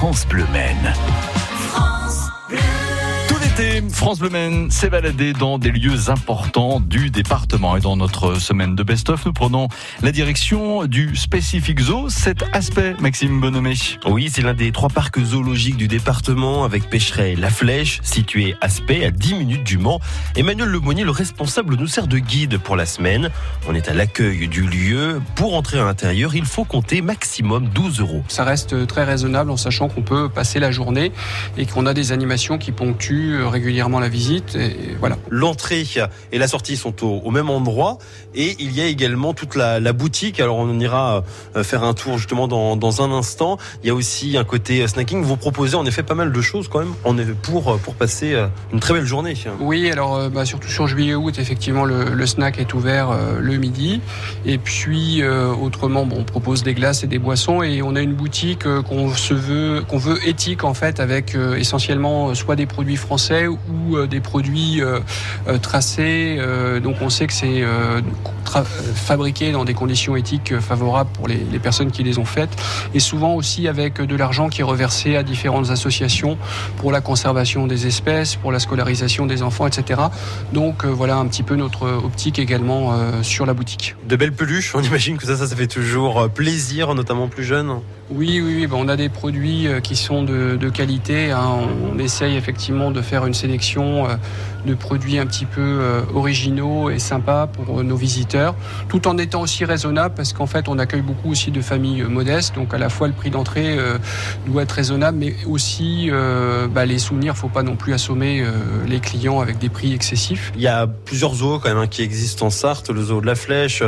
France Bleu Maine. Tout l'été, France Bleu s'est baladé dans des lieux importants du département. Et dans notre semaine de best-of, nous prenons la direction du Specific Zoo. Cet aspect, Maxime Bonhomé. Oui, c'est l'un des trois parcs zoologiques du département avec Pêcheret La Flèche, situé à Spey, à 10 minutes du Mans. Emmanuel Lemonnier, le responsable, nous sert de guide pour la semaine. On est à l'accueil du lieu. Pour entrer à l'intérieur, il faut compter maximum 12 euros. Ça reste très raisonnable en sachant qu'on peut passer la journée et qu'on a des animations qui ponctuent régulièrement la visite. Et voilà. L'entrée et la sortie sont au, au, même endroit et il y a également toute la, la boutique. Alors on ira euh, faire un tour justement dans, dans, un instant. Il y a aussi un côté snacking. Vous proposez en effet pas mal de choses quand même on est pour, pour passer euh, une très belle journée. Oui, alors bah, surtout sur juillet-août, effectivement, le, le, snack est ouvert euh, le midi. Et puis euh, autrement, bon, on propose des glaces et des boissons et on a une boutique qu'on se veut, qu'on veut éthique en fait, avec essentiellement soit des produits français ou euh, des produits euh, euh, tracés. donc on sait que c'est fabriqué dans des conditions éthiques favorables pour les, les, personnes qui les ont faites et souvent aussi avec de l'argent qui est reversé à différentes associations pour la conservation des espèces, pour la scolarisation des enfants, etc. Donc voilà un petit peu notre optique également sur la boutique. De belles peluches, on imagine que ça, ça, ça fait toujours plaisir, notamment plus jeunes. Oui, oui, oui. On a des produits qui sont de, de qualité. Hein. On essaye effectivement de faire une sélection de produits un petit peu originaux et sympas pour nos visiteurs, tout en étant aussi raisonnable parce qu'en fait on accueille beaucoup aussi de familles modestes, donc à la fois le prix d'entrée doit être raisonnable, mais aussi bah, les souvenirs, faut pas non plus assommer les clients avec des prix excessifs. Il y a plusieurs zoos quand même hein, qui existent en Sarthe, le zoo de la Flèche,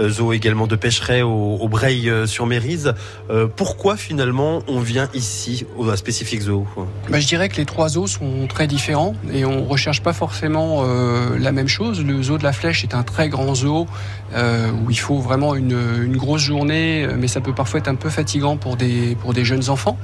zoo également de Pêcheret au, au Breil-sur-Mérise. Euh, pourquoi finalement on vient ici au Specific Zoo bah, Je dirais que les trois zoos sont très différents et on recherche pas forcément euh, la même chose. Le zoo de la Flèche est un très grand zoo euh, où il faut vraiment une, grosse journée, mais ça peut parfois être un peu fatigant pour des, jeunes enfants.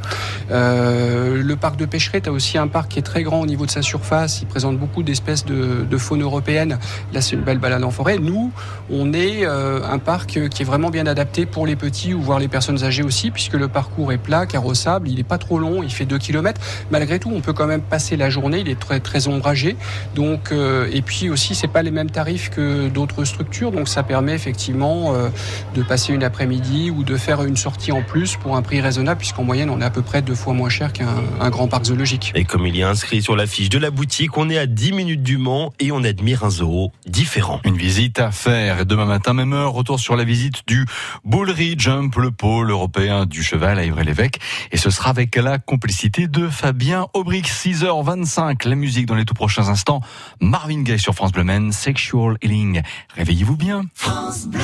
Euh, le parc de Pêcheret a aussi un parc qui est très grand au niveau de sa surface. Il présente beaucoup d'espèces de, faune européenne. Là, c'est une belle balade en forêt. Nous, on est euh, un parc qui est vraiment bien adapté pour les petits ou voire les personnes âgées aussi, puisque le parcours est plat, carrossable, il n'est pas trop long, il fait 2 km. Malgré tout, on peut quand même passer la journée, il est très, ombragé. Donc, euh, et puis aussi, c'est pas les mêmes tarifs que d'autres structures, ça permet effectivement euh, de passer une après-midi ou de faire une sortie en plus pour un prix raisonnable, puisqu'en moyenne, on est à peu près deux fois moins cher qu'un grand parc zoologique. Et comme il y a inscrit sur la fiche de la boutique, on est à 10 minutes du Mans et on admire un zoo différent. Une visite à faire. Et demain matin, même heure, retour sur la visite du Bullry Jump, le pôle européen du cheval à Ivry-l'Évêque. Et ce sera avec la complicité de Fabien Aubric, 6h25. La musique dans les tout prochains instants. Marvin Gaye sur France Bleu Men, Sexual Healing. Réveillez-vous bien. France Bleu.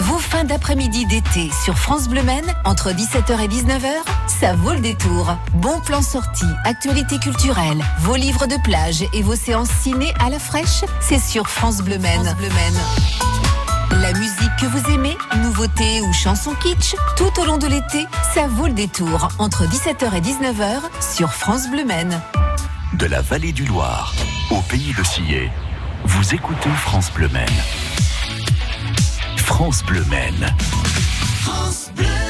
Vos fins d'après-midi d'été sur France Bleu Men, entre 17h et 19h, ça vaut le détour. Bon plan sortie, actualité culturelle, vos livres de plage et vos séances ciné à la fraîche, c'est sur France Bleu Men. France Bleu Men. La musique que vous aimez, nouveautés ou chansons kitsch, tout au long de l'été, ça vaut le détour entre 17h et 19h sur France Bleu Men. De la vallée du Loir au pays de Sillé, vous écoutez France Bleu Men. France Bleu Men. France Bleu.